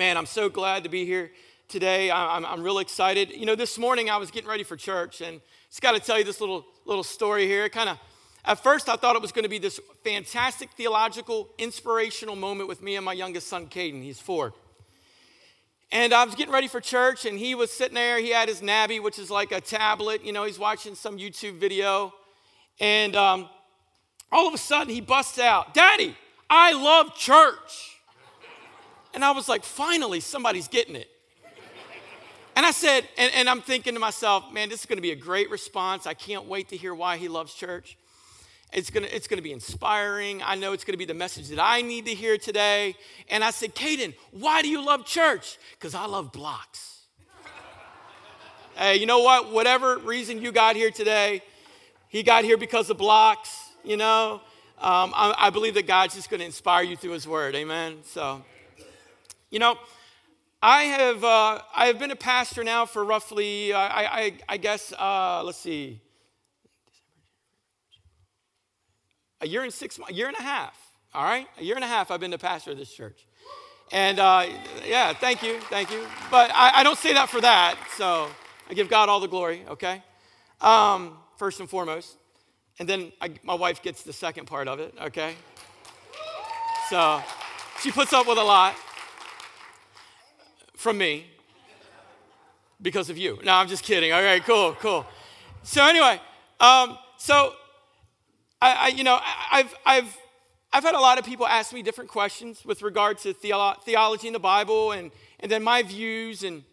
Man, I'm so glad to be here today. I'm, I'm real excited. You know, this morning I was getting ready for church, and just got to tell you this little, little story here. Kind of, at first, I thought it was going to be this fantastic theological, inspirational moment with me and my youngest son, Caden. He's four. And I was getting ready for church, and he was sitting there. He had his Nabi, which is like a tablet. You know, he's watching some YouTube video. And um, all of a sudden, he busts out, Daddy, I love church. And I was like, finally, somebody's getting it. And I said, and, and I'm thinking to myself, man, this is going to be a great response. I can't wait to hear why he loves church. It's going to, it's going to be inspiring. I know it's going to be the message that I need to hear today. And I said, Caden, why do you love church? Because I love blocks. hey, you know what? Whatever reason you got here today, he got here because of blocks, you know. Um, I, I believe that God's just going to inspire you through his word. Amen. So. You know, I have, uh, I have been a pastor now for roughly, uh, I, I, I, guess, uh, let's see, a year and six a year and a half, all right? A year and a half I've been the pastor of this church. And uh, yeah, thank you, thank you. But I, I, don't say that for that, so I give God all the glory, okay? Um, first and foremost. And then I, my wife gets the second part of it, okay? So she puts up with a lot from me because of you. No, I'm just kidding. All right, cool, cool. So anyway, um, so I, I, you know, I've, I've, I've had a lot of people ask me different questions with regard to theolo- theology in the Bible and, and then my views and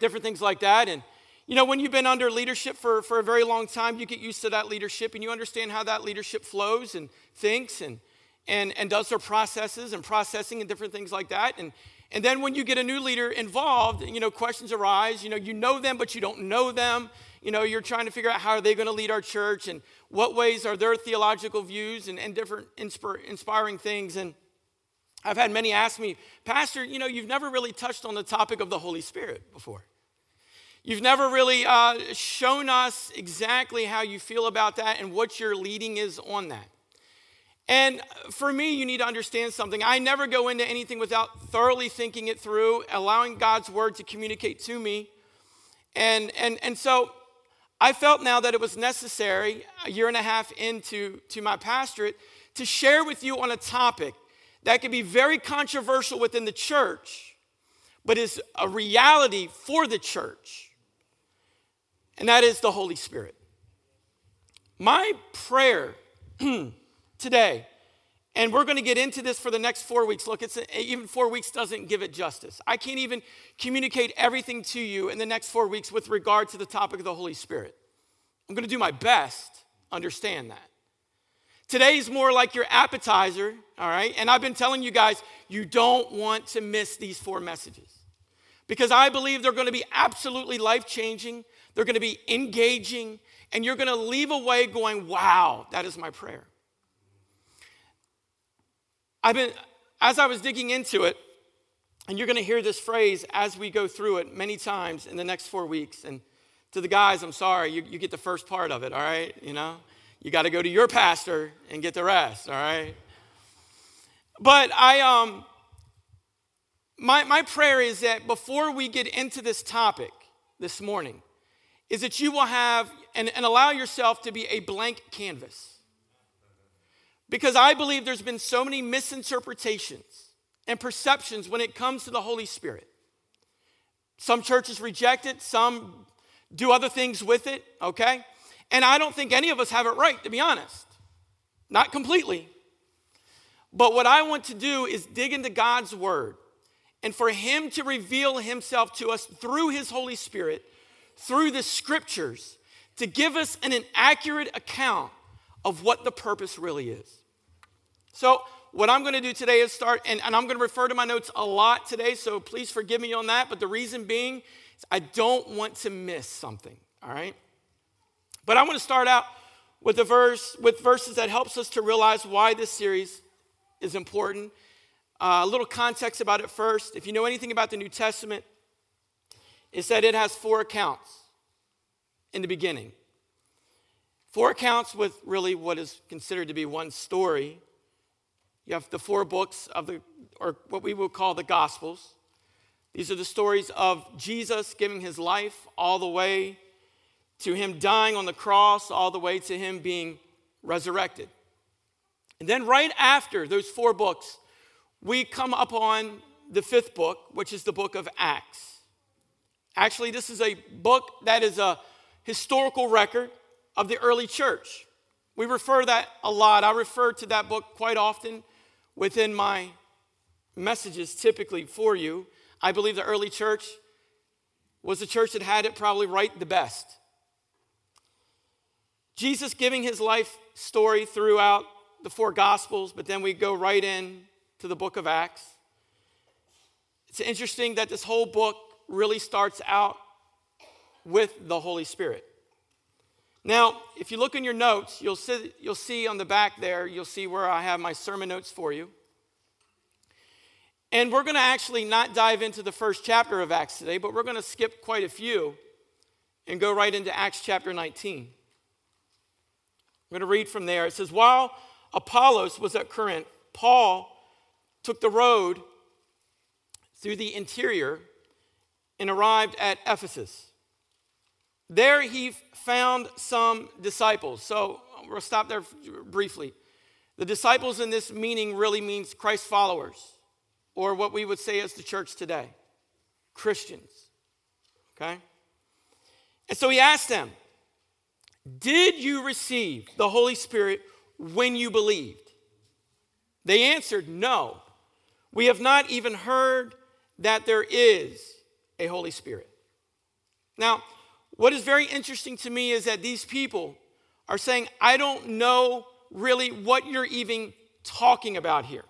different things like that. And, you know, when you've been under leadership for, for a very long time, you get used to that leadership and you understand how that leadership flows and thinks and, and, and does their processes and processing and different things like that. And, and then when you get a new leader involved, you know, questions arise. You know, you know them, but you don't know them. You know, you're trying to figure out how are they going to lead our church and what ways are their theological views and, and different inspiring things. And I've had many ask me, Pastor, you know, you've never really touched on the topic of the Holy Spirit before. You've never really uh, shown us exactly how you feel about that and what your leading is on that. And for me, you need to understand something. I never go into anything without thoroughly thinking it through, allowing God's word to communicate to me. And, and, and so I felt now that it was necessary, a year and a half into to my pastorate, to share with you on a topic that could be very controversial within the church, but is a reality for the church. And that is the Holy Spirit. My prayer today. And we're going to get into this for the next four weeks. Look, it's even four weeks doesn't give it justice. I can't even communicate everything to you in the next four weeks with regard to the topic of the Holy Spirit. I'm going to do my best. Understand that. Today's more like your appetizer, all right? And I've been telling you guys, you don't want to miss these four messages because I believe they're going to be absolutely life changing, they're going to be engaging, and you're going to leave away going, wow, that is my prayer. I've been, as I was digging into it, and you're going to hear this phrase as we go through it many times in the next four weeks. And to the guys, I'm sorry, you, you get the first part of it, all right? You know, you got to go to your pastor and get the rest, all right? But I, um, my, my prayer is that before we get into this topic this morning, is that you will have and, and allow yourself to be a blank canvas. Because I believe there's been so many misinterpretations and perceptions when it comes to the Holy Spirit. Some churches reject it, some do other things with it, okay? And I don't think any of us have it right, to be honest. Not completely. But what I want to do is dig into God's Word and for Him to reveal Himself to us through His Holy Spirit, through the Scriptures, to give us an, accurate account of what the purpose really is. So, what I'm going to do today is start, and, and I'm going to refer to my notes a lot today, so please forgive me on that. But the reason being, I don't want to miss something, all right? But I want to start out with a verse, with verses that helps us to realize why this series is important. Uh, a little context about it first. If you know anything about the New Testament, it's that it has four accounts in the beginning. Four accounts with really what is considered to be one story. You have the four books of the, or what we would call the Gospels. These are the stories of Jesus giving his life all the way to him dying on the cross, all the way to him being resurrected. And then, right after those four books, we come upon the fifth book, which is the book of Acts. Actually, this is a book that is a historical record of the early church. We refer to that a lot. I refer to that book quite often within my messages, typically for you. I believe the early church was the church that had it probably right the best. Jesus giving his life story throughout the four gospels, but then we go right in to the book of Acts. It's interesting that this whole book really starts out with the Holy Spirit. Now, if you look in your notes, you'll see, you'll see on the back there, you'll see where I have my sermon notes for you. And we're going to actually not dive into the first chapter of Acts today, but we're going to skip quite a few and go right into Acts chapter 19. I'm going to read from there. It says, While Apollos was at Corinth, Paul took the road through the interior and arrived at Ephesus. There he found some disciples. So we'll stop there briefly. The disciples in this meaning really means Christ followers, or what we would say as the church today Christians. Okay? And so he asked them, Did you receive the Holy Spirit when you believed? They answered, No. We have not even heard that there is a Holy Spirit. Now, what is very interesting to me is that these people are saying, I don't know really what you're even talking about here.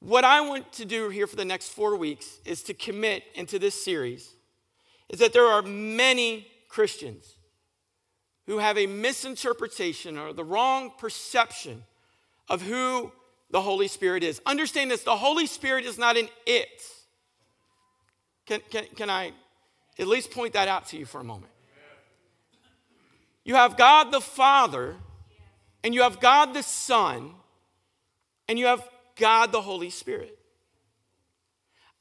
What I want to do here for the next four weeks is to commit into this series is that there are many Christians who have a misinterpretation or the wrong perception of who the Holy Spirit is. Understand this the Holy Spirit is not an it. Can, can, can I at least point that out to you for a moment? You have God the Father, and you have God the Son, and you have God the Holy Spirit.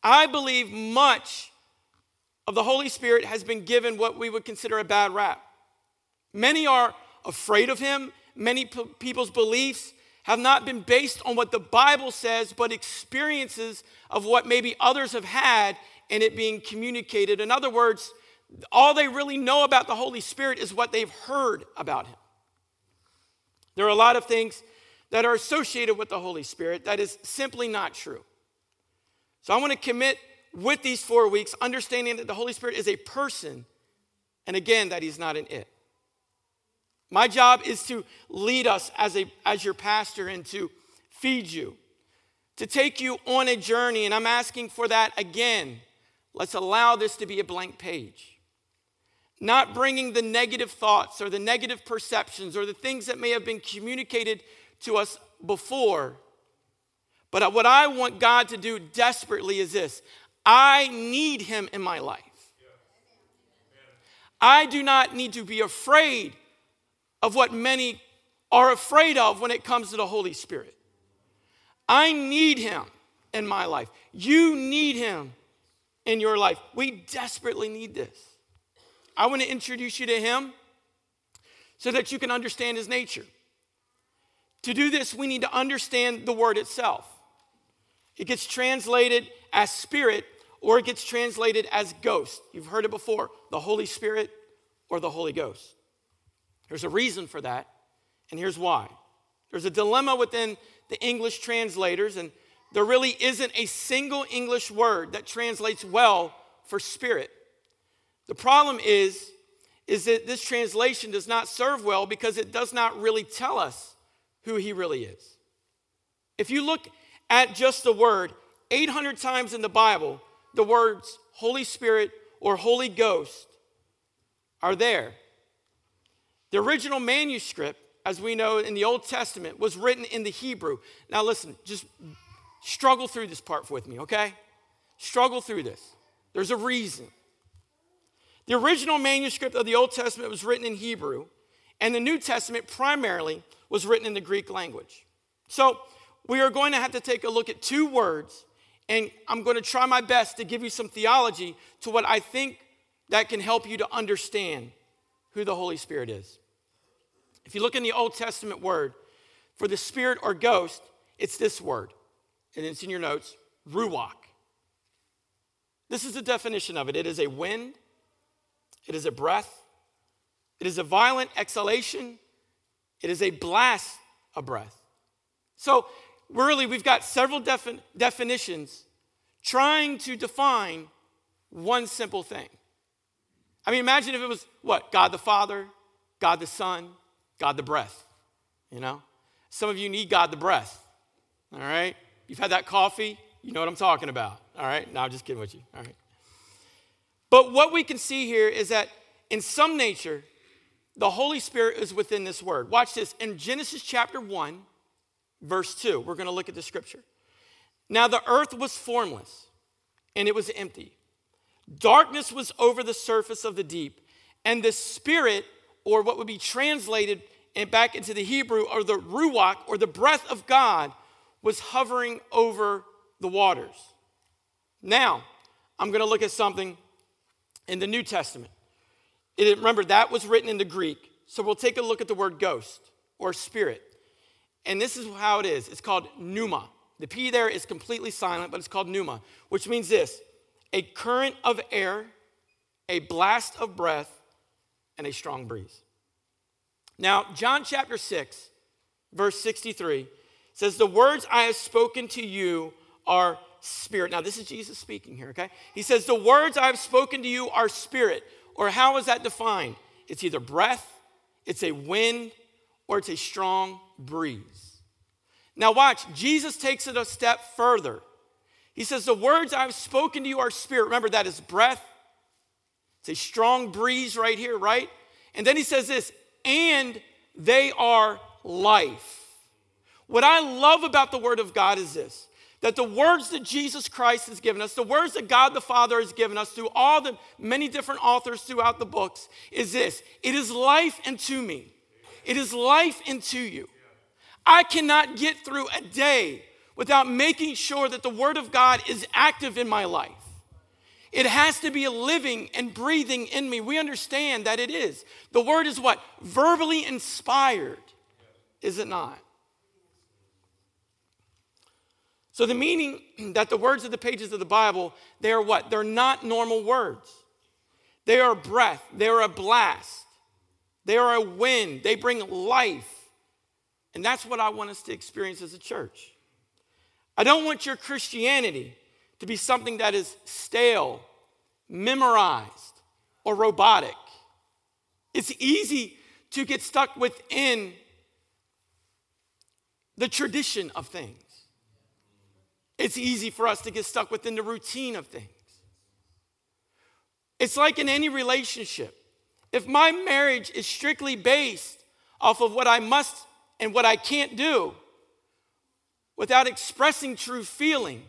I believe much of the Holy Spirit has been given what we would consider a bad rap. Many are afraid of him. Many p- people's beliefs have not been based on what the Bible says, but experiences of what maybe others have had and it being communicated. In other words, all they really know about the Holy Spirit is what they've heard about him. There are a lot of things that are associated with the Holy Spirit that is simply not true. So I want to commit with these four weeks, understanding that the Holy Spirit is a person, and again, that he's not an it. My job is to lead us as, a, as your pastor and to feed you, to take you on a journey. And I'm asking for that again. Let's allow this to be a blank page. Not bringing the negative thoughts or the negative perceptions or the things that may have been communicated to us before. But what I want God to do desperately is this I need Him in my life. I do not need to be afraid of what many are afraid of when it comes to the Holy Spirit. I need Him in my life. You need Him in your life. We desperately need this. I want to introduce you to Him so that you can understand His nature. To do this, we need to understand the word itself. It gets translated as spirit or it gets translated as ghost. You've heard it before the Holy Spirit or the Holy Ghost. There's a reason for that, and here's why. There's a dilemma within the English translators, and there really isn't a single English word that translates well for spirit. The problem is, is that this translation does not serve well because it does not really tell us who he really is. If you look at just the word, 800 times in the Bible, the words Holy Spirit or Holy Ghost are there. The original manuscript, as we know in the Old Testament, was written in the Hebrew. Now, listen, just struggle through this part with me, okay? Struggle through this. There's a reason. The original manuscript of the Old Testament was written in Hebrew, and the New Testament primarily was written in the Greek language. So, we are going to have to take a look at two words and I'm going to try my best to give you some theology to what I think that can help you to understand who the Holy Spirit is. If you look in the Old Testament word for the Spirit or ghost, it's this word, and it's in your notes ruach. This is the definition of it it is a wind, it is a breath, it is a violent exhalation, it is a blast of breath. So, really, we've got several defi- definitions trying to define one simple thing. I mean, imagine if it was what? God the Father, God the Son, God the breath. You know? Some of you need God the breath. All right? You've had that coffee, you know what I'm talking about. All right? No, I'm just kidding with you. All right. But what we can see here is that in some nature, the Holy Spirit is within this word. Watch this. In Genesis chapter 1, verse 2, we're going to look at the scripture. Now the earth was formless and it was empty. Darkness was over the surface of the deep, and the Spirit, or what would be translated back into the Hebrew, or the Ruach, or the breath of God, was hovering over the waters. Now, I'm going to look at something in the New Testament. It, remember, that was written in the Greek. So we'll take a look at the word ghost or spirit. And this is how it is it's called pneuma. The P there is completely silent, but it's called pneuma, which means this a current of air, a blast of breath, and a strong breeze. Now, John chapter 6, verse 63 says, The words I have spoken to you are spirit. Now, this is Jesus speaking here, okay? He says, The words I have spoken to you are spirit. Or how is that defined? It's either breath, it's a wind, or it's a strong breeze. Now, watch, Jesus takes it a step further. He says, The words I've spoken to you are spirit. Remember, that is breath. It's a strong breeze right here, right? And then he says this, and they are life. What I love about the word of God is this that the words that Jesus Christ has given us, the words that God the Father has given us through all the many different authors throughout the books, is this it is life into me, it is life into you. I cannot get through a day without making sure that the Word of God is active in my life. It has to be a living and breathing in me. We understand that it is. The Word is what? Verbally inspired, is it not? So, the meaning that the words of the pages of the Bible, they are what? They're not normal words. They are breath, they are a blast, they are a wind, they bring life. And that's what I want us to experience as a church. I don't want your Christianity to be something that is stale, memorized, or robotic. It's easy to get stuck within the tradition of things. It's easy for us to get stuck within the routine of things. It's like in any relationship. If my marriage is strictly based off of what I must and what I can't do without expressing true feeling,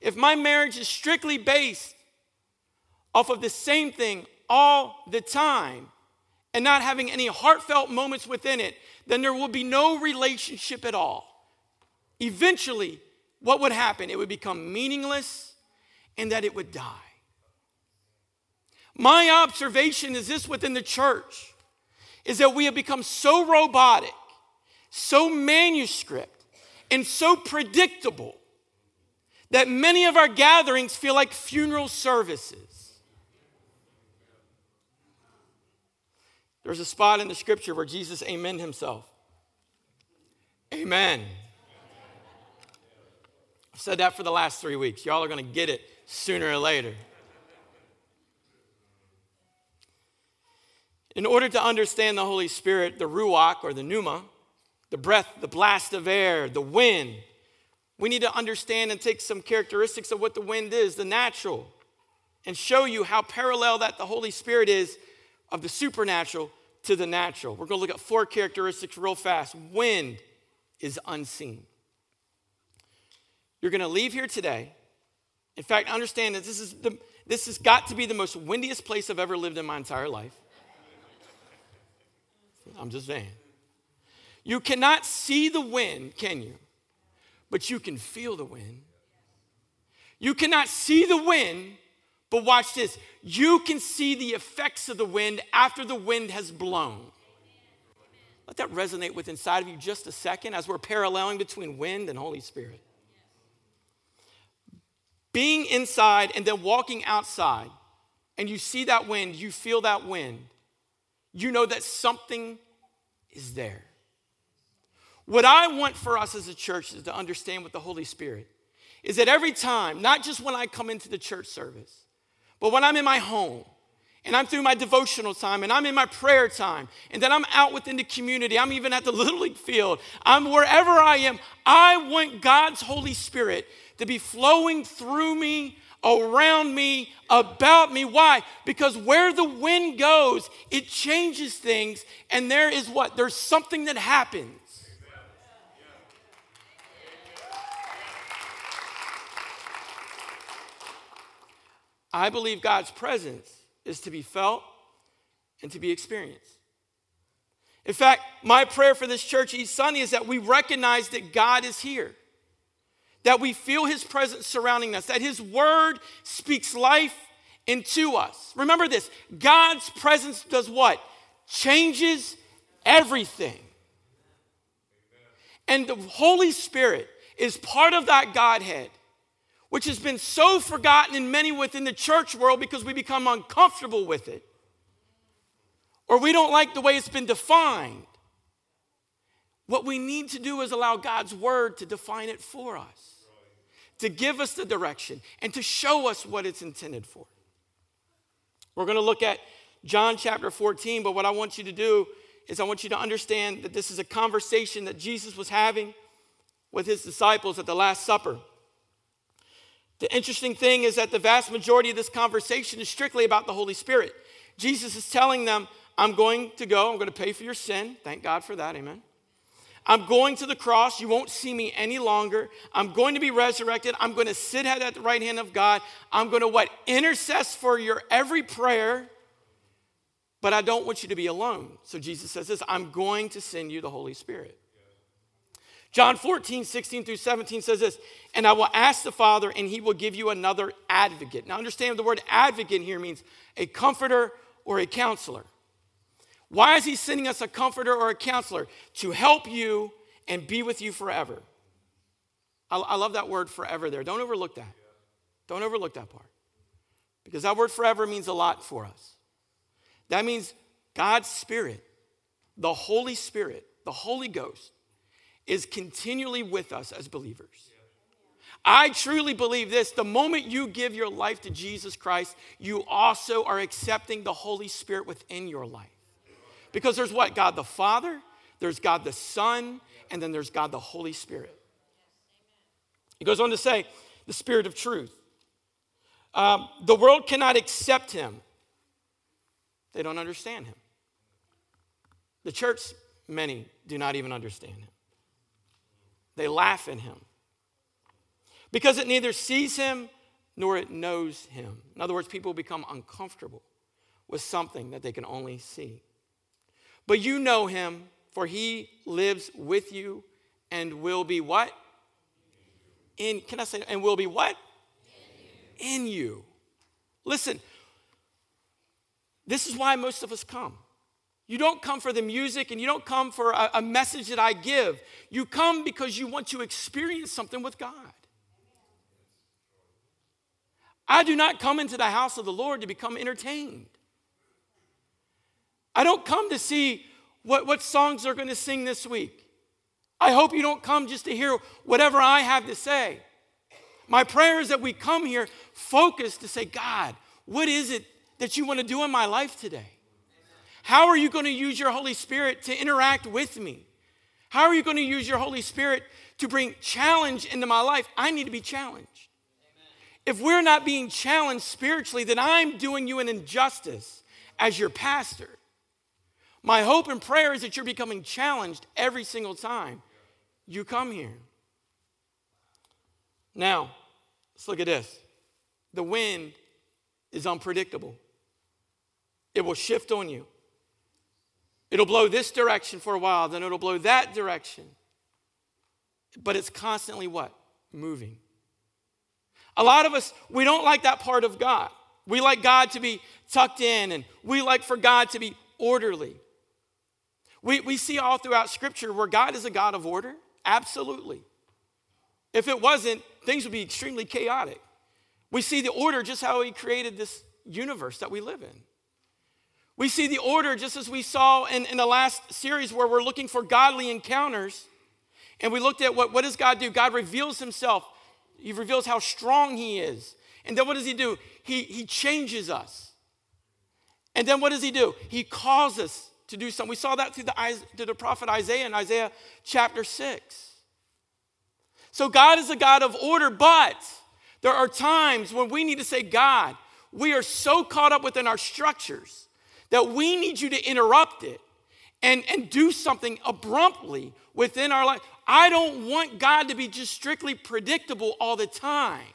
if my marriage is strictly based off of the same thing all the time and not having any heartfelt moments within it, then there will be no relationship at all. Eventually, what would happen? It would become meaningless and that it would die. My observation is this within the church is that we have become so robotic, so manuscript, and so predictable that many of our gatherings feel like funeral services. There's a spot in the scripture where Jesus amen himself. Amen. I've said that for the last three weeks. Y'all are going to get it sooner or later. In order to understand the Holy Spirit, the Ruach or the Pneuma, the breath, the blast of air, the wind, we need to understand and take some characteristics of what the wind is, the natural, and show you how parallel that the Holy Spirit is of the supernatural to the natural. We're going to look at four characteristics real fast. Wind is unseen. You're going to leave here today. In fact, understand that this is the this has got to be the most windiest place I've ever lived in my entire life. I'm just saying. You cannot see the wind, can you? But you can feel the wind. You cannot see the wind, but watch this. You can see the effects of the wind after the wind has blown. Let that resonate with inside of you just a second as we're paralleling between wind and Holy Spirit. Being inside and then walking outside, and you see that wind, you feel that wind, you know that something is there. What I want for us as a church is to understand with the Holy Spirit is that every time, not just when I come into the church service, but when I'm in my home, and I'm through my devotional time, and I'm in my prayer time, and then I'm out within the community, I'm even at the Little League field, I'm wherever I am, I want God's Holy Spirit to be flowing through me, around me, about me. Why? Because where the wind goes, it changes things, and there is what? There's something that happens. I believe God's presence is to be felt and to be experienced. In fact, my prayer for this church East Sunday is that we recognize that God is here, that we feel His presence surrounding us, that His word speaks life into us. Remember this God's presence does what? Changes everything. And the Holy Spirit is part of that Godhead which has been so forgotten in many within the church world because we become uncomfortable with it. Or we don't like the way it's been defined. What we need to do is allow God's word to define it for us, to give us the direction, and to show us what it's intended for. We're going to look at John chapter 14, but what I want you to do is I want you to understand that this is a conversation that Jesus was having with his disciples at the Last Supper. The interesting thing is that the vast majority of this conversation is strictly about the Holy Spirit. Jesus is telling them, I'm going to go, I'm going to pay for your sin. Thank God for that, amen. I'm going to the cross. You won't see me any longer. I'm going to be resurrected. I'm going to sit at the right hand of God. I'm going to what? Intercess for your every prayer. But I don't want you to be alone. So Jesus says this I'm going to send you the Holy Spirit. John 14, 16 through 17 says this, and I will ask the Father, and he will give you another advocate. Now, understand the word advocate here means a comforter or a counselor. Why is he sending us a comforter or a counselor? To help you and be with you forever. I, I love that word forever there. Don't overlook that. Don't overlook that part. Because that word forever means a lot for us. That means God's Spirit, the Holy Spirit, the Holy Ghost is continually with us as believers. I truly believe this the moment you give your life to Jesus Christ, you also are accepting the Holy Spirit within your life. Because there's what? God the Father, there's God the Son, and then there's God the Holy Spirit. He goes on to say, the Spirit of truth. Um, the world cannot accept him, they don't understand him. The church, many do not even understand him. They laugh at him because it neither sees him nor it knows him. In other words, people become uncomfortable with something that they can only see. But you know him, for he lives with you and will be what? In, can I say, and will be what? In you. In you. Listen, this is why most of us come. You don't come for the music and you don't come for a, a, message that I give. You come because you want to experience something with God. I do not come into the house of the Lord to become entertained. I don't come to see what, what songs they're going to sing this week. I hope you don't come just to hear whatever I have to say. My prayer is that we come here focused to say, God, what is it that you want to do in my life today? How are you going to use your Holy Spirit to interact with me? How are you going to use your Holy Spirit to bring challenge into my life? I need to be challenged. If we're not being challenged spiritually, then I'm doing you an injustice as your pastor. My hope and prayer is that you're becoming challenged every single time you come here. Now, let's look at this. The wind is unpredictable, it will shift on you. It'll blow this direction for a while, then it'll blow that direction. But it's constantly what? Moving. A lot of us, we don't like that part of God. We like God to be tucked in, and we like for God to be orderly. We, we see all throughout Scripture where God is a God of order. Absolutely. If it wasn't, things would be extremely chaotic. We see the order just how He created this universe that we live in. We see the order just as we saw in, in the last series where we're looking for godly encounters. And we looked at what, what does God do? God reveals Himself, He reveals how strong He is. And then what does He do? He, he changes us. And then what does He do? He calls us to do something. We saw that through the, through the prophet Isaiah in Isaiah chapter 6. So God is a God of order, but there are times when we need to say, God, we are so caught up within our structures that we need you to interrupt it and, and do something abruptly within our life. I don't want God to be just strictly predictable all the time.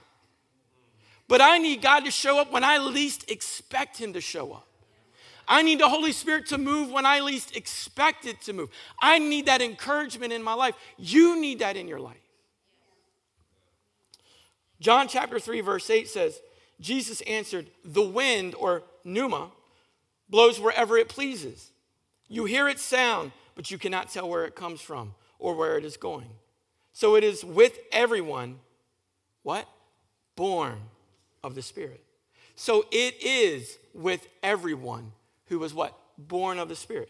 But I need God to show up when I least expect Him to show up. I need the Holy Spirit to move when I least expect it to move. I need that encouragement in my life. You need that in your life. John chapter 3, verse 8 says, Jesus answered, The wind, or pneuma, blows wherever it pleases. You hear its sound, but you cannot tell where it comes from or where it is going. So it is with everyone, what? Born of the Spirit. So it is with everyone who was what? Born of the Spirit.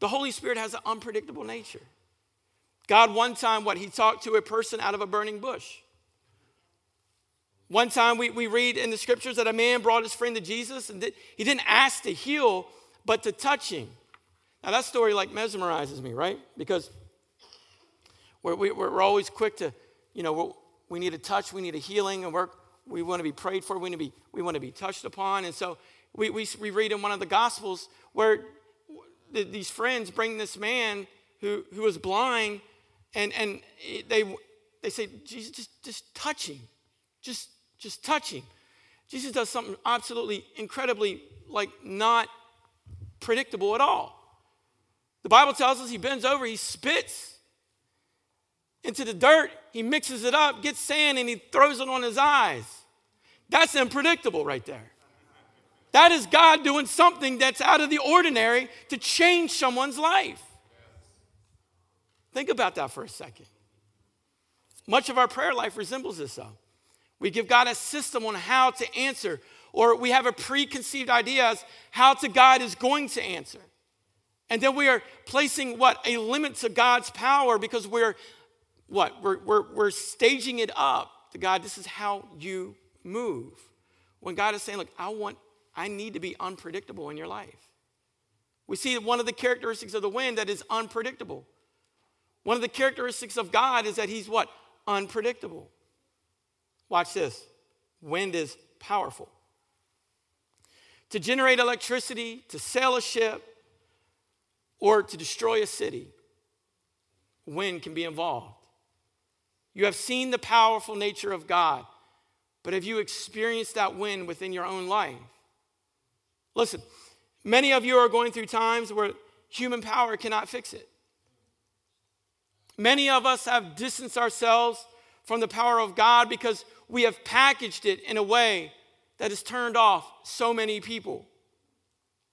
The Holy Spirit has an unpredictable nature. God, one time, what? He talked to a person out of a burning bush. One time we, we read in the scriptures that a man brought his friend to Jesus and he didn't ask to heal, but to touch him. Now, that story like mesmerizes me, right? Because we're, we, are we are always quick to, you know, we need a touch, we need a healing, and we're, we want to be prayed for, we, to be, we want to be touched upon. And so we, we, we read in one of the Gospels where these friends bring this man who, who was blind, and, and they, they say, Jesus, just, just touch him. Just just touch him. Jesus does something absolutely incredibly, like, not predictable at all. The Bible tells us he bends over, he spits into the dirt, he mixes it up, gets sand, and he throws it on his eyes. That's unpredictable right there. That is God doing something that's out of the ordinary to change someone's life. Think about that for a second. Much of our prayer life resembles this, though. We give God a system on how to answer, or we have a preconceived idea as how to God is going to answer. And then we are placing what? A limit to God's power because we're what? We're, we're, we're staging it up to God, this is how you move. When God is saying, look, I want, I need to be unpredictable in your life. We see one of the characteristics of the wind that is unpredictable. One of the characteristics of God is that he's what? Unpredictable. Watch this wind is powerful. To generate electricity, to sail a ship, or to destroy a city, wind can be involved. You have seen the powerful nature of God, but have you experienced that wind within your own life? Listen, many of you are going through times where human power cannot fix it. Many of us have distanced ourselves from the power of God because we have packaged it in a way that has turned off so many people.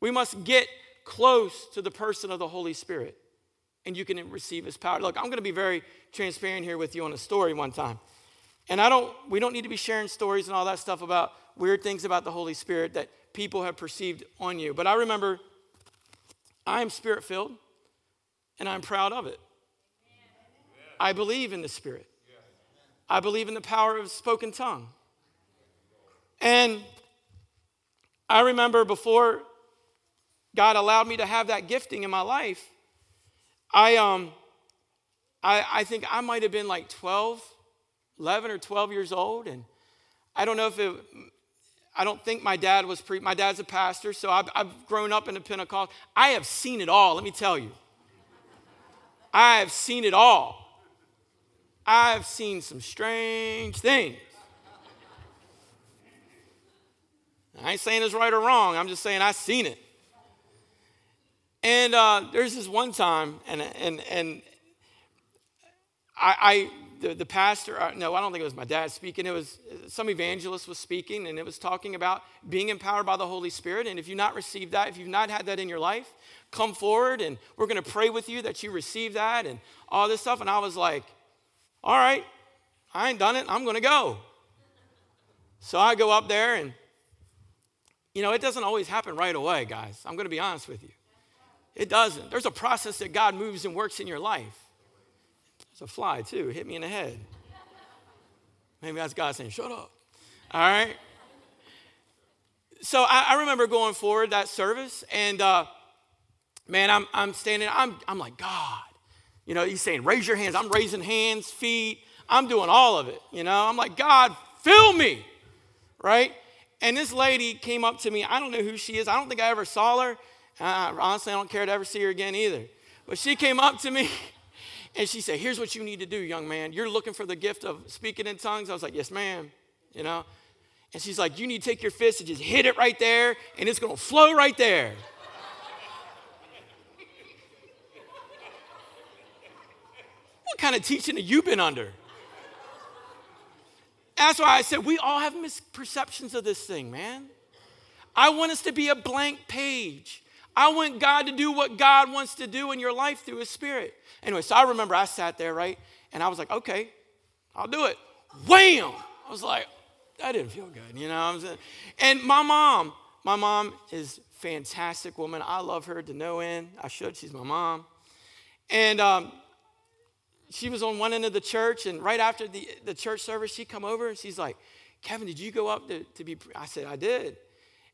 We must get close to the person of the Holy Spirit, and you can receive his power. Look, I'm going to be very transparent here with you on a story one time. And I don't we don't need to be sharing stories and all that stuff about weird things about the Holy Spirit that people have perceived on you. But I remember I am spirit filled and I'm proud of it. I believe in the Spirit. I believe in the power of spoken tongue. And I remember before God allowed me to have that gifting in my life, I, um, I, I think I might have been like 12, 11 or 12 years old. And I don't know if it, I don't think my dad was pre, my dad's a pastor, so I've, I've grown up in a Pentecost. I have seen it all, let me tell you. I have seen it all. I've seen some strange things. I ain't saying it's right or wrong, I'm just saying I've seen it. And uh, there's this one time, and, and, and I, I the, the pastor, uh, no, I don't think it was my dad speaking. It was some evangelist was speaking, and it was talking about being empowered by the Holy Spirit. And if you've not received that, if you've not had that in your life, come forward and we're going to pray with you that you receive that and all this stuff. And I was like, all right, I ain't done it. I'm going to go. So I go up there, and you know, it doesn't always happen right away, guys. I'm going to be honest with you. It doesn't. There's a process that God moves and works in your life. There's a fly, too. Hit me in the head. Maybe that's God saying, shut up. All right? So I, I remember going forward that service, and uh, man, I'm, I'm standing, I'm, I'm like, God. You know, he's saying, raise your hands. I'm raising hands, feet. I'm doing all of it. You know, I'm like, God, fill me. Right? And this lady came up to me. I don't know who she is. I don't think I ever saw her. Uh, honestly, I don't care to ever see her again either. But she came up to me and she said, Here's what you need to do, young man. You're looking for the gift of speaking in tongues. I was like, Yes, ma'am. You know? And she's like, You need to take your fist and just hit it right there, and it's gonna flow right there. what kind of teaching have you been under? That's why I said we all have misperceptions of this thing, man. I want us to be a blank page. I want God to do what God wants to do in your life through His Spirit. Anyway, so I remember I sat there, right? And I was like, okay, I'll do it. Wham! I was like, that didn't feel good, you know what I'm saying? And my mom, my mom is fantastic woman. I love her to no end. I should. She's my mom. And um, she was on one end of the church, and right after the, the church service, she come over and she's like, Kevin, did you go up to, to be? I said, I did.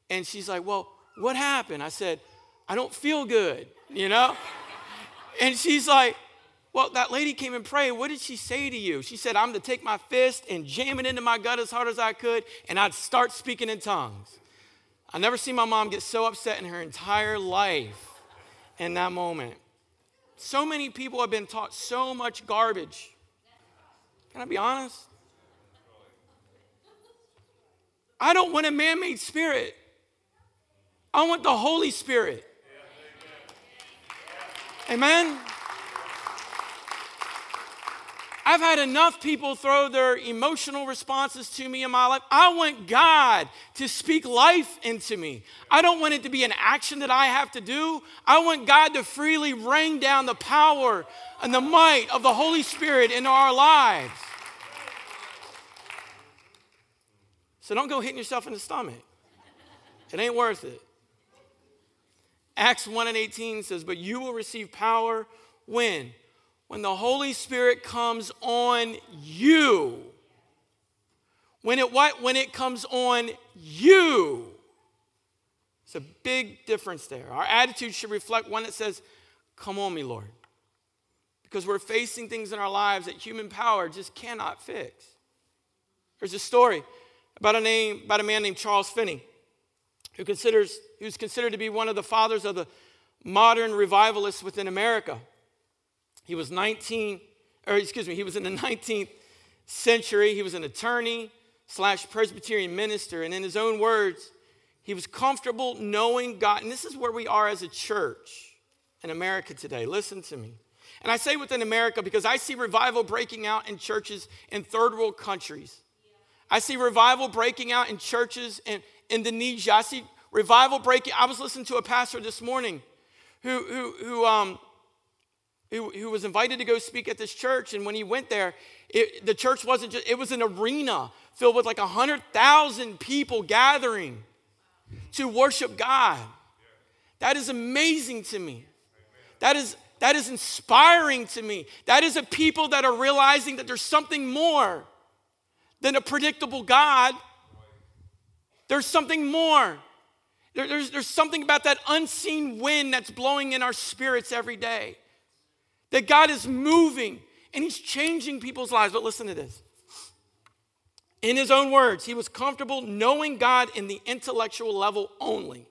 And she's like, well, what happened? I said, I don't feel good, you know? and she's like, Well, that lady came and prayed. What did she say to you? She said, I'm to take my fist and jam it into my gut as hard as I could, and I'd start speaking in tongues. I never seen my mom get so upset in her entire life in that moment. So many people have been taught so much garbage. Can I be honest? I don't want a man made spirit. I want the Holy Spirit. Amen? I've had enough people throw their emotional responses to me in my life. I want God to speak life into me. I don't want it to be an action that I have to do. I want God to freely rain down the power and the might of the Holy Spirit into our lives. So don't go hitting yourself in the stomach. It ain't worth it. Acts 1 and 18 says, But you will receive power when? When the Holy Spirit comes on you. When it what? When it comes on you. It's a big difference there. Our attitude should reflect one that says, Come on me, Lord. Because we're facing things in our lives that human power just cannot fix. There's a story about a name, about a man named Charles Finney who considers, who's considered to be one of the fathers of the modern revivalists within America. He was 19, or excuse me, he was in the 19th century. He was an attorney slash Presbyterian minister. And in his own words, he was comfortable knowing God. And this is where we are as a church in America today. Listen to me. And I say within America because I see revival breaking out in churches in third world countries. I see revival breaking out in churches in, Indonesia. I see revival breaking. I was listening to a pastor this morning who, who, who, um, who, who was invited to go speak at this church. And when he went there, it, the church wasn't just, it was an arena filled with like 100,000 people gathering to worship God. That is amazing to me. That is, that is inspiring to me. That is a people that are realizing that there's something more than a predictable God there's something more. There, there's, there's something about that unseen wind that's blowing in our spirits every day. That God is moving and He's changing people's lives. But listen to this. In His own words, He was comfortable knowing God in the intellectual level only.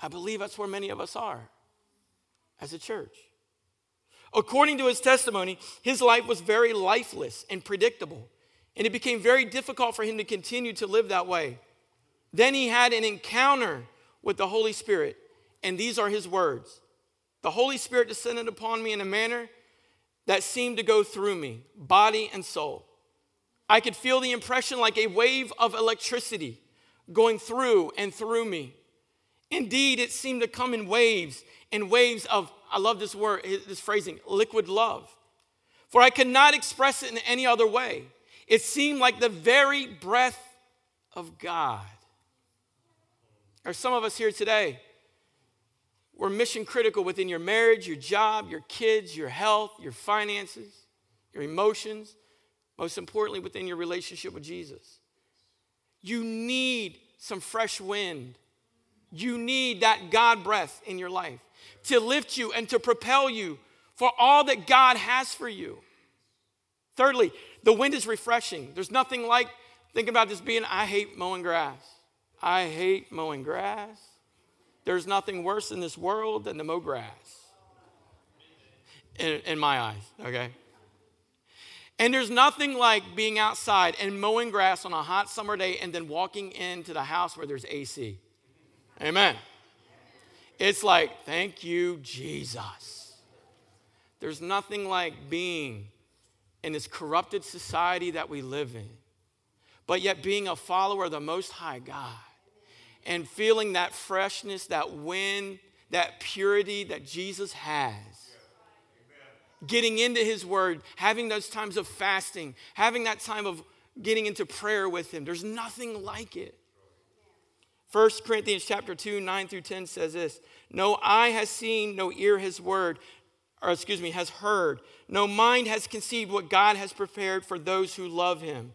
I believe that's where many of us are as a church. According to his testimony, his life was very lifeless and predictable. And it became very difficult for him to continue to live that way. Then he had an encounter with the Holy Spirit, and these are his words The Holy Spirit descended upon me in a manner that seemed to go through me, body and soul. I could feel the impression like a wave of electricity going through and through me. Indeed, it seemed to come in waves, in waves of, I love this word, this phrasing, liquid love. For I could not express it in any other way. It seemed like the very breath of God. Are some of us here today? We're mission critical within your marriage, your job, your kids, your health, your finances, your emotions, most importantly, within your relationship with Jesus. You need some fresh wind. You need that God breath in your life to lift you and to propel you for all that God has for you. Thirdly, the wind is refreshing. There's nothing like thinking about this being, I hate mowing grass. I hate mowing grass. There's nothing worse in this world than to mow grass. In, in my eyes, okay? And there's nothing like being outside and mowing grass on a hot summer day and then walking into the house where there's AC. Amen. It's like, thank you, Jesus. There's nothing like being in this corrupted society that we live in, but yet being a follower of the Most High God and feeling that freshness, that wind, that purity that Jesus has getting into his word, having those times of fasting, having that time of getting into prayer with him. There's nothing like it. 1 Corinthians chapter 2, 9 through 10 says this No eye has seen, no ear has word, or excuse me, has heard, no mind has conceived what God has prepared for those who love him.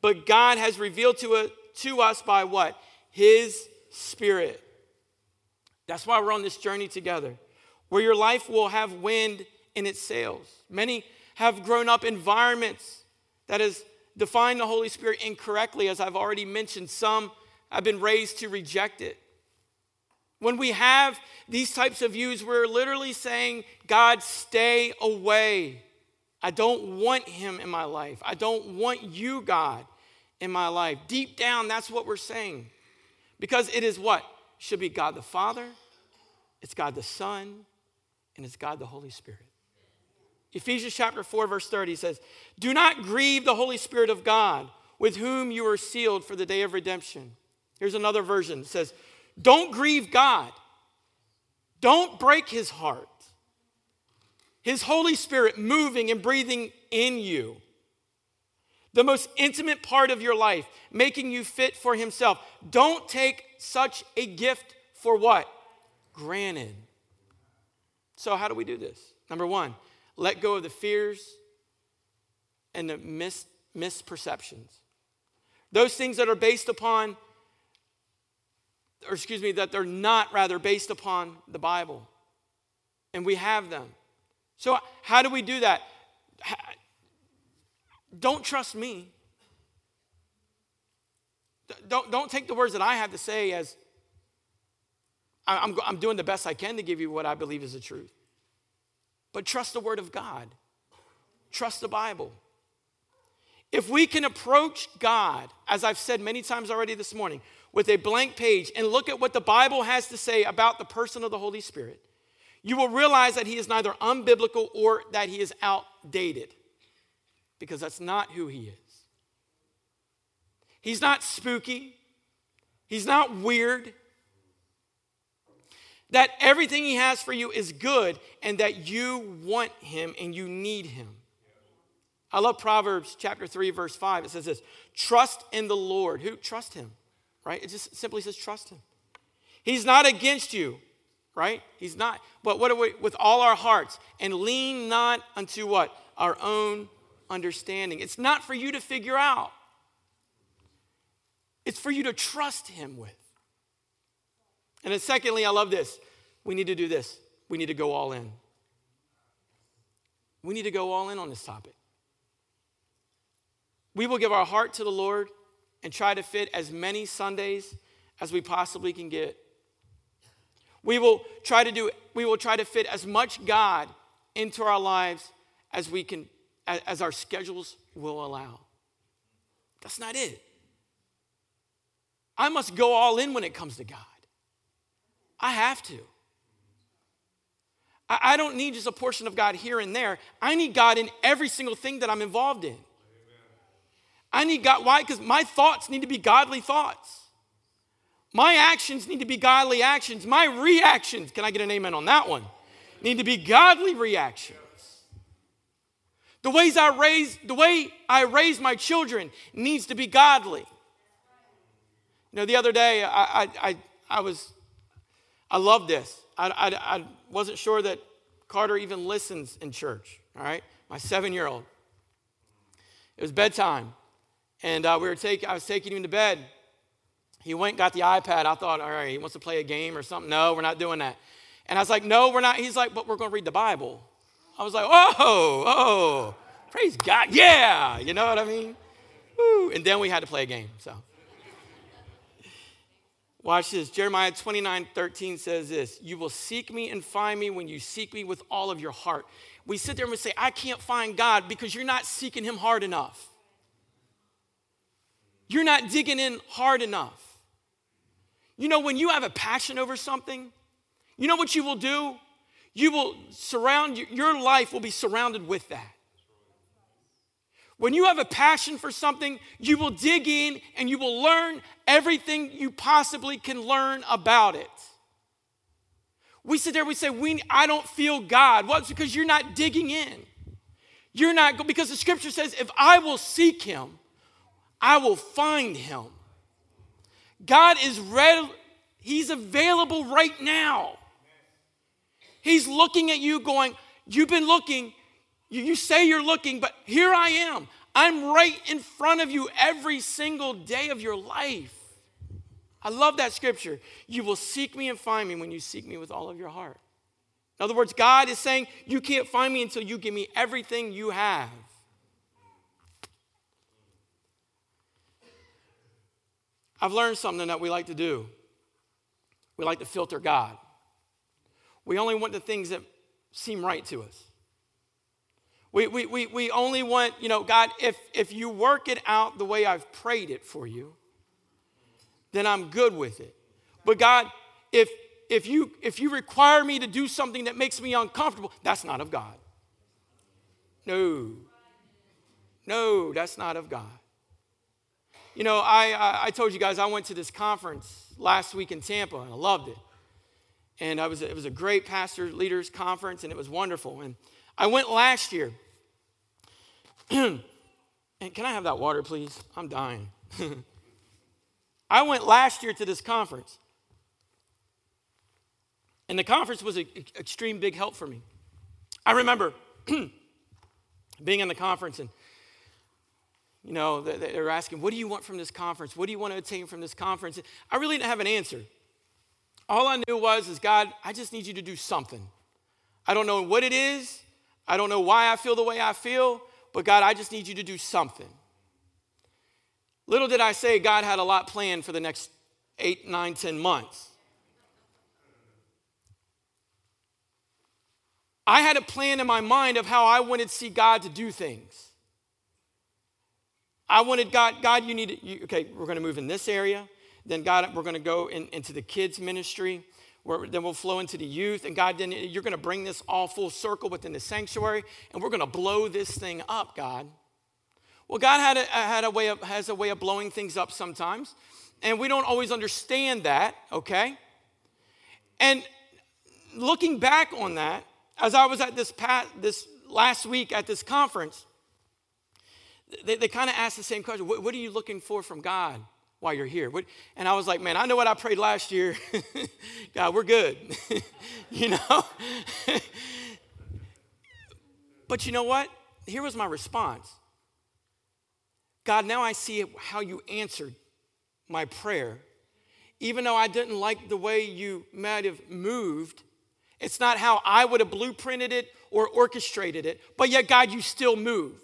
But God has revealed to, it, to us by what? His Spirit. That's why we're on this journey together, where your life will have wind in its sails. Many have grown up environments that has defined the Holy Spirit incorrectly, as I've already mentioned. Some have been raised to reject it. When we have these types of views, we're literally saying, God, stay away. I don't want him in my life. I don't want you, God, in my life. Deep down, that's what we're saying. Because it is what? Should be God the Father, it's God the Son, and it's God the Holy Spirit. Ephesians chapter 4, verse 30 says, Do not grieve the Holy Spirit of God, with whom you are sealed for the day of redemption. Here's another version. It says, Don't grieve God. Don't break his heart. His Holy Spirit moving and breathing in you. The most intimate part of your life, making you fit for himself. Don't take such a gift for what? Granted. So, how do we do this? Number one, let go of the fears and the mis- misperceptions. Those things that are based upon, or excuse me, that they're not rather based upon the Bible. And we have them. So, how do we do that? Don't trust me. Don't, don't take the words that I have to say as I'm, I'm doing the best I can to give you what I believe is the truth. But trust the Word of God, trust the Bible. If we can approach God, as I've said many times already this morning, with a blank page and look at what the Bible has to say about the person of the Holy Spirit, you will realize that he is neither unbiblical or that he is outdated, because that's not who he is. He's not spooky, he's not weird, that everything He has for you is good and that you want Him and you need Him. I love Proverbs chapter 3, verse 5. It says this Trust in the Lord. Who? Trust Him, right? It just simply says trust Him. He's not against you, right? He's not. But what are we? With all our hearts and lean not unto what? Our own understanding. It's not for you to figure out, it's for you to trust Him with. And then, secondly, I love this. We need to do this. We need to go all in. We need to go all in on this topic. We will give our heart to the Lord and try to fit as many Sundays as we possibly can get. We will try to do we will try to fit as much God into our lives as we can as our schedules will allow. That's not it. I must go all in when it comes to God. I have to. I, don't need just a portion of God here and there. I need God in every single thing that I'm involved in. I need God. Why? Because my thoughts need to be godly thoughts. My actions need to be godly actions. My reactions, can I get an amen on that one? Need to be godly reactions. The ways I raise, the way I raise my children needs to be godly. You know, the other day I, I, I, I was, I love this. I, I, I wasn't sure that Carter even listens in church. All right, my seven-year-old. It was bedtime, and uh, we were taking. I was taking him to bed, he went got the iPad. I thought, all right, he wants to play a game or something. No, we're not doing that. And I was like, no, we're not. He's like, but we're going to read the Bible. I was like, oh, oh, praise God. Yeah. You know what I mean? Woo. And then we had to play a game. So watch this. Jeremiah 29 13 says this You will seek me and find me when you seek me with all of your heart. We sit there and we say, I can't find God because you're not seeking him hard enough. You're not digging in hard enough. You know, when you have a passion over something, you know what you will do? You will surround, your life will be surrounded with that. When you have a passion for something, you will dig in and you will learn everything you possibly can learn about it. We sit there, we say, we, I don't feel God. Well, it's because you're not digging in. You're not, because the scripture says, if I will seek him, I will find him. God is ready, He's available right now. He's looking at you, going, You've been looking, you, you say you're looking, but here I am. I'm right in front of you every single day of your life. I love that scripture. You will seek me and find me when you seek me with all of your heart. In other words, God is saying, You can't find me until you give me everything you have. I've learned something that we like to do. We like to filter God. We only want the things that seem right to us. We, we, we, we only want, you know, God, if, if you work it out the way I've prayed it for you, then I'm good with it. But God, if, if, you, if you require me to do something that makes me uncomfortable, that's not of God. No. No, that's not of God. You know, I, I told you guys I went to this conference last week in Tampa and I loved it. And I was, it was a great pastor leaders conference and it was wonderful. And I went last year. and can I have that water, please? I'm dying. I went last year to this conference. And the conference was an extreme big help for me. I remember being in the conference and you know, they were asking, What do you want from this conference? What do you want to attain from this conference? I really didn't have an answer. All I knew was, is God, I just need you to do something. I don't know what it is. I don't know why I feel the way I feel, but God, I just need you to do something. Little did I say, God had a lot planned for the next eight, nine, ten months. I had a plan in my mind of how I wanted to see God to do things. I wanted God, God, you need to, you, okay, we're going to move in this area. Then, God, we're going to go in, into the kids' ministry. Where, then we'll flow into the youth. And God, then you're going to bring this all full circle within the sanctuary. And we're going to blow this thing up, God. Well, God had a, had a way of, has a way of blowing things up sometimes. And we don't always understand that, okay? And looking back on that, as I was at this, past, this last week at this conference, they, they kind of asked the same question what, what, are you looking for from God while you're here? What, and I was like, man, I know what I prayed last year. God, we're good. you know? but you know what? Here was my response God, now I see how you answered my prayer. Even though I didn't like the way you might have moved, it's not how I would have blueprinted it or orchestrated it, but yet, God, you still moved.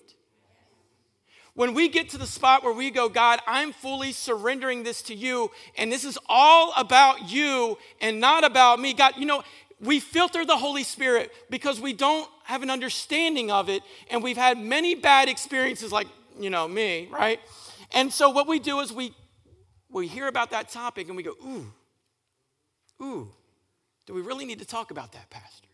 When we get to the spot where we go, God, I'm fully surrendering this to you, and this is all about you and not about me. God, you know, we filter the Holy Spirit because we don't have an understanding of it, and we've had many bad experiences, like, you know, me, right? And so what we do is we we hear about that topic and we go, ooh, ooh, do we really need to talk about that, Pastor?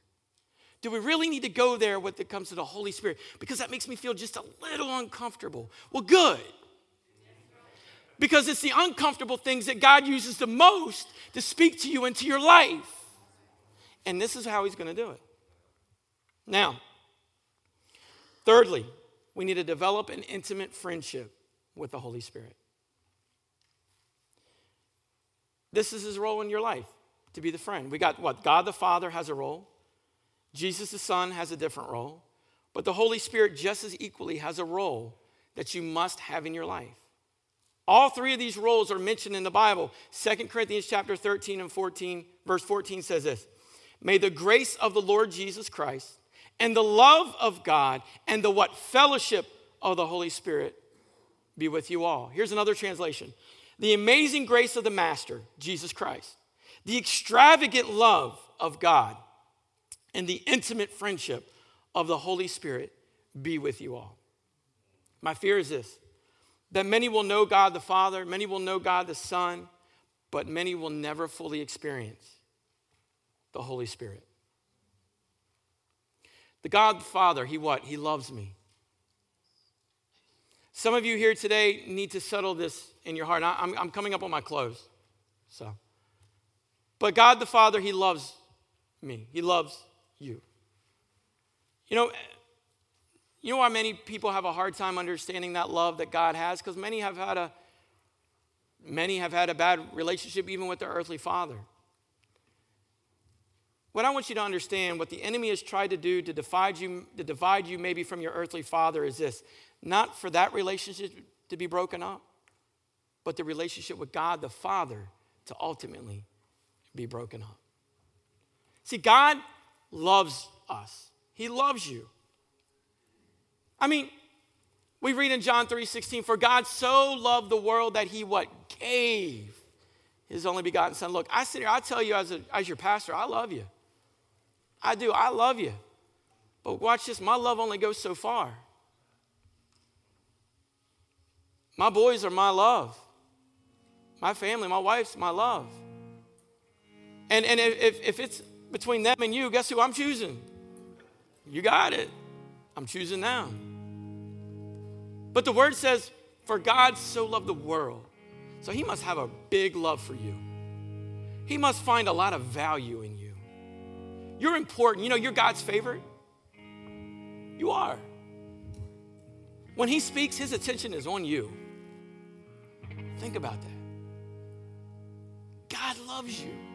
Do we really need to go there when it comes to the Holy Spirit? Because that makes me feel just a little uncomfortable. Well, good. Because it's the uncomfortable things that God uses the most to speak to you into your life. And this is how He's going to do it. Now, thirdly, we need to develop an intimate friendship with the Holy Spirit. This is His role in your life to be the friend. We got what? God the Father has a role. Jesus the Son has a different role, but the Holy Spirit just as equally has a role that you must have in your life. All three of these roles are mentioned in the Bible. 2 Corinthians chapter 13 and 14, verse 14 says this May the grace of the Lord Jesus Christ and the love of God and the what fellowship of the Holy Spirit be with you all. Here's another translation. The amazing grace of the Master, Jesus Christ, the extravagant love of God and the intimate friendship of the Holy Spirit be with you all. My fear is this that many will know God the Father, many will know God the Son, but many will never fully experience the Holy Spirit. The God the Father, He what? He loves me. Some of you here today need to settle this in your heart. I'm, I'm coming up on my close. So, but God the Father, He loves me. He loves you. You know, you know why many people have a hard time understanding that love that God has? Because many have had a many have had a bad relationship even with their earthly father. What I want you to understand, what the enemy has tried to do to divide you, to divide you maybe from your earthly father is this not for that relationship to be broken up, but the relationship with God the Father to ultimately be broken up. See, God loves us. He loves you. I mean, we read in John 3:16, for God so loved the world that he what gave his only begotten son. Look, I sit here, I tell you as, a, as your pastor, I love you. I do, I love you. But watch this, my love only goes so far. My boys are my love. My family, my wife's my love. And, and if, if it's between them and you, guess who I'm choosing? You got it. I'm choosing now. But the word says, For God so loved the world. So he must have a big love for you. He must find a lot of value in you. You're important. You know, you're God's favorite. You are. When he speaks, his attention is on you. Think about that. God loves you.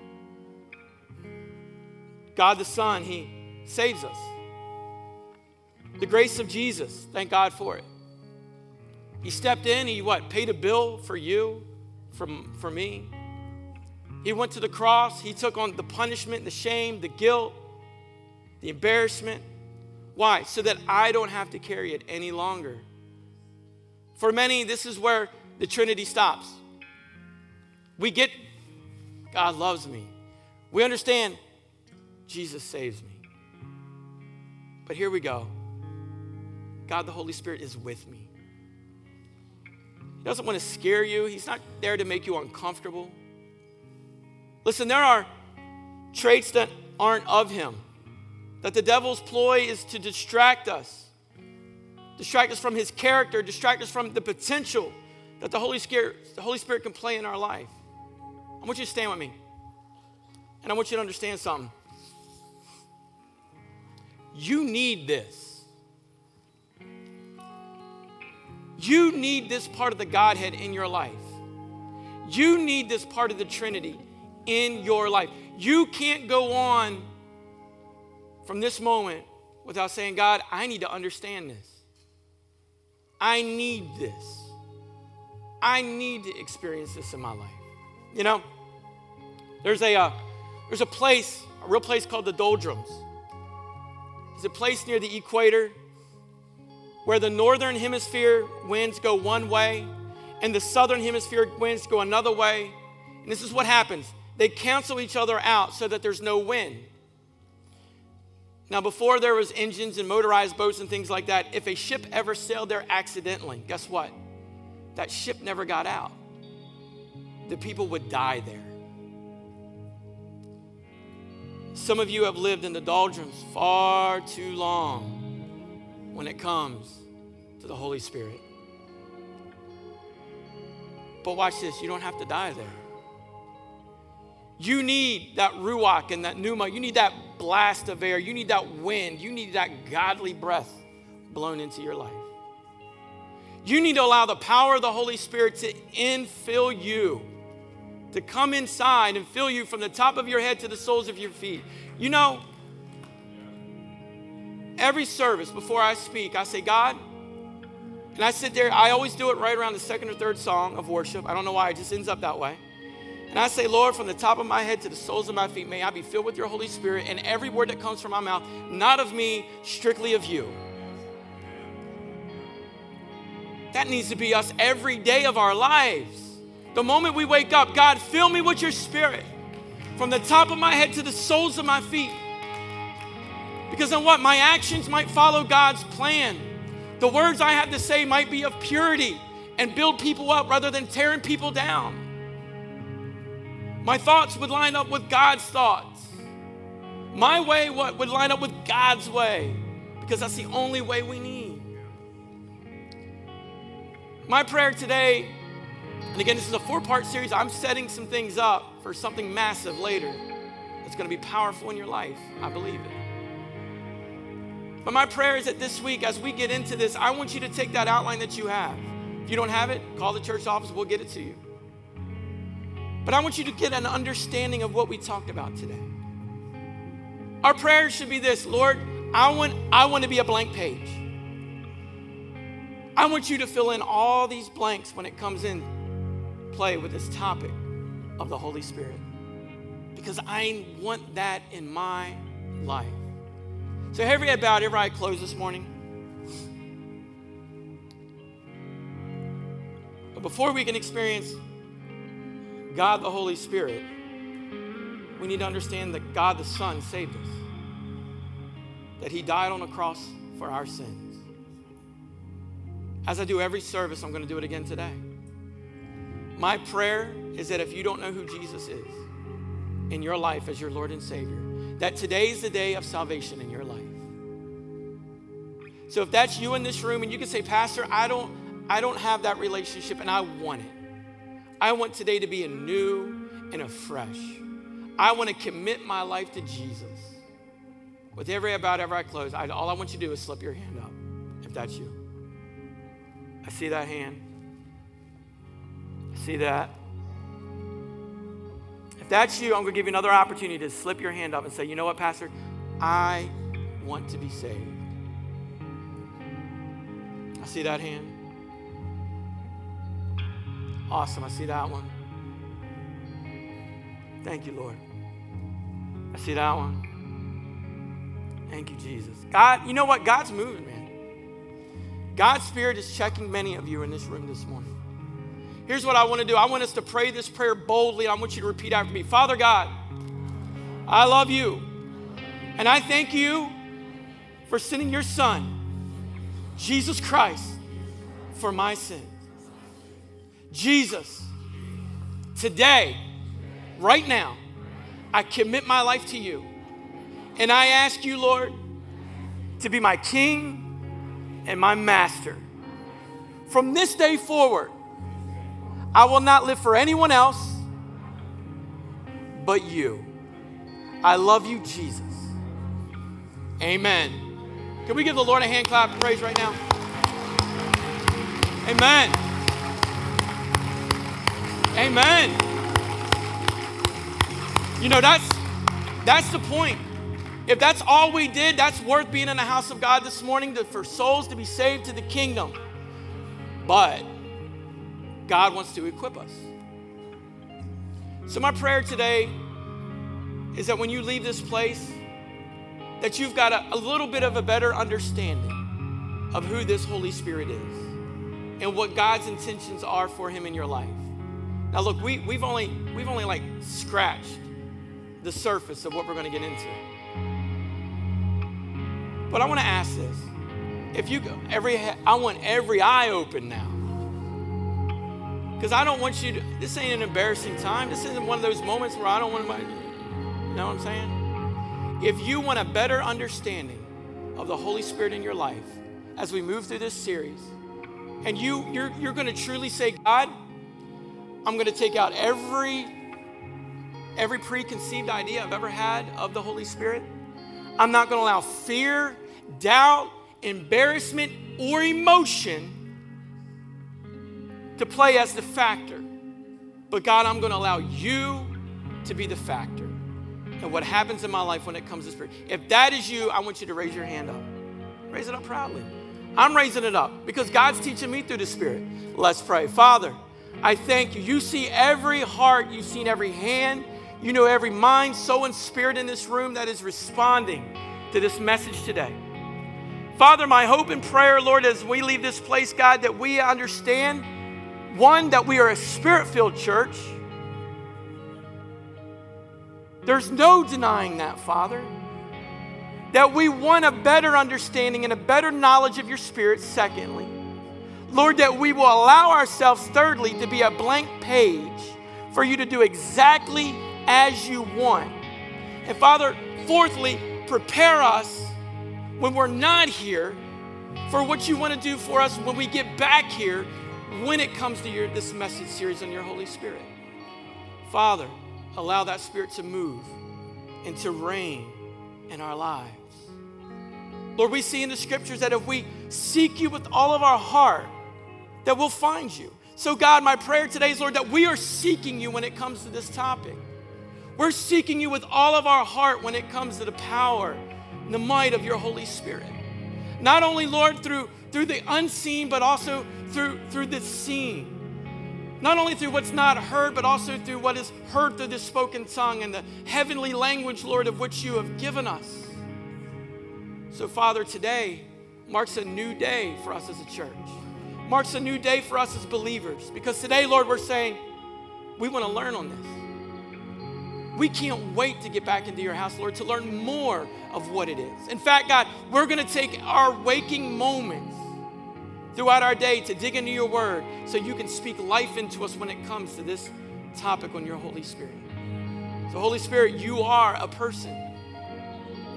God the Son, He saves us. The grace of Jesus, thank God for it. He stepped in, He what? Paid a bill for you, from, for me. He went to the cross, He took on the punishment, the shame, the guilt, the embarrassment. Why? So that I don't have to carry it any longer. For many, this is where the Trinity stops. We get God loves me. We understand Jesus saves me. But here we go. God the Holy Spirit is with me. He doesn't want to scare you, He's not there to make you uncomfortable. Listen, there are traits that aren't of Him, that the devil's ploy is to distract us, distract us from His character, distract us from the potential that the Holy Spirit, the Holy Spirit can play in our life. I want you to stand with me. And I want you to understand something. You need this. You need this part of the Godhead in your life. You need this part of the Trinity in your life. You can't go on from this moment without saying, God, I need to understand this. I need this. I need to experience this in my life. You know, there's a, uh, there's a place, a real place called the Doldrums. It's a place near the equator where the northern hemisphere winds go one way and the southern hemisphere winds go another way. And this is what happens they cancel each other out so that there's no wind. Now, before there was engines and motorized boats and things like that, if a ship ever sailed there accidentally, guess what? That ship never got out. The people would die there. Some of you have lived in the doldrums far too long when it comes to the Holy Spirit. But watch this, you don't have to die there. You need that ruach and that pneuma. You need that blast of air. You need that wind. You need that godly breath blown into your life. You need to allow the power of the Holy Spirit to infill you, to come inside and fill you from the top of your head to the soles of your feet. You know, every service before I speak, I say, God, and I sit there, I always do it right around the second or third song of worship. I don't know why, it just ends up that way. And I say, Lord, from the top of my head to the soles of my feet, may I be filled with your Holy Spirit and every word that comes from my mouth, not of me, strictly of you. That needs to be us every day of our lives. The moment we wake up, God, fill me with your spirit from the top of my head to the soles of my feet. Because then what? My actions might follow God's plan. The words I have to say might be of purity and build people up rather than tearing people down. My thoughts would line up with God's thoughts. My way what would line up with God's way because that's the only way we need. My prayer today, and again, this is a four part series, I'm setting some things up for something massive later that's going to be powerful in your life. I believe it. But my prayer is that this week, as we get into this, I want you to take that outline that you have. If you don't have it, call the church office, we'll get it to you. But I want you to get an understanding of what we talked about today. Our prayer should be this Lord, I want, I want to be a blank page. I want you to fill in all these blanks when it comes in play with this topic of the Holy Spirit. Because I want that in my life. So, every head bowed, every eye closed this morning. But before we can experience God the Holy Spirit, we need to understand that God the Son saved us, that He died on the cross for our sins. As I do every service, I'm going to do it again today. My prayer is that if you don't know who Jesus is in your life as your Lord and Savior, that today is the day of salvation in your life. So if that's you in this room and you can say, Pastor, I don't, I don't have that relationship and I want it. I want today to be a new and a fresh. I want to commit my life to Jesus. With every about ever I close, I, all I want you to do is slip your hand up if that's you. I see that hand. See that. If that's you, I'm going to give you another opportunity to slip your hand up and say, you know what, Pastor? I want to be saved. I see that hand. Awesome. I see that one. Thank you, Lord. I see that one. Thank you, Jesus. God, you know what? God's moving, man. God's Spirit is checking many of you in this room this morning. Here's what I want to do I want us to pray this prayer boldly, and I want you to repeat after me Father God, I love you, and I thank you for sending your Son, Jesus Christ, for my sins. Jesus, today, right now, I commit my life to you. And I ask you, Lord, to be my king and my master. From this day forward, I will not live for anyone else but you. I love you, Jesus. Amen. Can we give the Lord a hand clap of praise right now? Amen. Amen. You know, that's that's the point. If that's all we did, that's worth being in the house of God this morning to, for souls to be saved to the kingdom. But God wants to equip us. So my prayer today is that when you leave this place, that you've got a, a little bit of a better understanding of who this Holy Spirit is and what God's intentions are for him in your life. Now look, we, we've only we've only like scratched the surface of what we're going to get into. But I want to ask this. If you go, every I want every eye open now. Because I don't want you to, this ain't an embarrassing time. This isn't one of those moments where I don't want to, you know what I'm saying? if you want a better understanding of the Holy Spirit in your life as we move through this series, and you, you're, you're going to truly say, God, I'm going to take out every, every preconceived idea I've ever had of the Holy Spirit. I'm not going to allow fear, doubt, embarrassment, or emotion to play as the factor. But God, I'm going to allow you to be the factor and what happens in my life when it comes to spirit. If that is you, I want you to raise your hand up. Raise it up proudly. I'm raising it up because God's teaching me through the Spirit. Let's pray. Father, I thank you. You see every heart, you've seen every hand, you know every mind, soul, and spirit in this room that is responding to this message today. Father, my hope and prayer, Lord, as we leave this place, God, that we understand one, that we are a spirit filled church. There's no denying that, Father that we want a better understanding and a better knowledge of your Spirit, secondly. Lord, that we will allow ourselves, thirdly, to be a blank page for you to do exactly as you want. And Father, fourthly, prepare us when we're not here for what you want to do for us when we get back here when it comes to your, this message series on your Holy Spirit. Father, allow that Spirit to move and to reign in our lives. Lord, we see in the scriptures that if we seek you with all of our heart, that we'll find you. So, God, my prayer today is, Lord, that we are seeking you when it comes to this topic. We're seeking you with all of our heart when it comes to the power and the might of your Holy Spirit. Not only, Lord, through, through the unseen, but also through, through the seen. Not only through what's not heard, but also through what is heard through the spoken tongue and the heavenly language, Lord, of which you have given us. So, Father, today marks a new day for us as a church, marks a new day for us as believers. Because today, Lord, we're saying we want to learn on this. We can't wait to get back into your house, Lord, to learn more of what it is. In fact, God, we're going to take our waking moments throughout our day to dig into your word so you can speak life into us when it comes to this topic on your Holy Spirit. So, Holy Spirit, you are a person.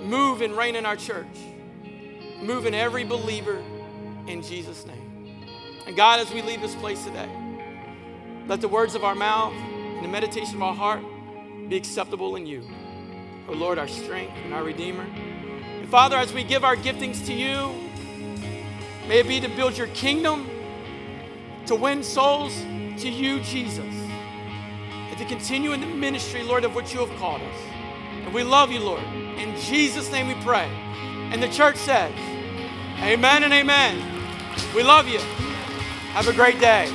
Move and reign in our church. Move in every believer in Jesus' name. And God, as we leave this place today, let the words of our mouth and the meditation of our heart be acceptable in you. O oh Lord, our strength and our Redeemer. And Father, as we give our giftings to you, may it be to build your kingdom, to win souls to you, Jesus, and to continue in the ministry, Lord, of which you have called us. And we love you, Lord. In Jesus' name we pray. And the church says, Amen and amen. We love you. Have a great day.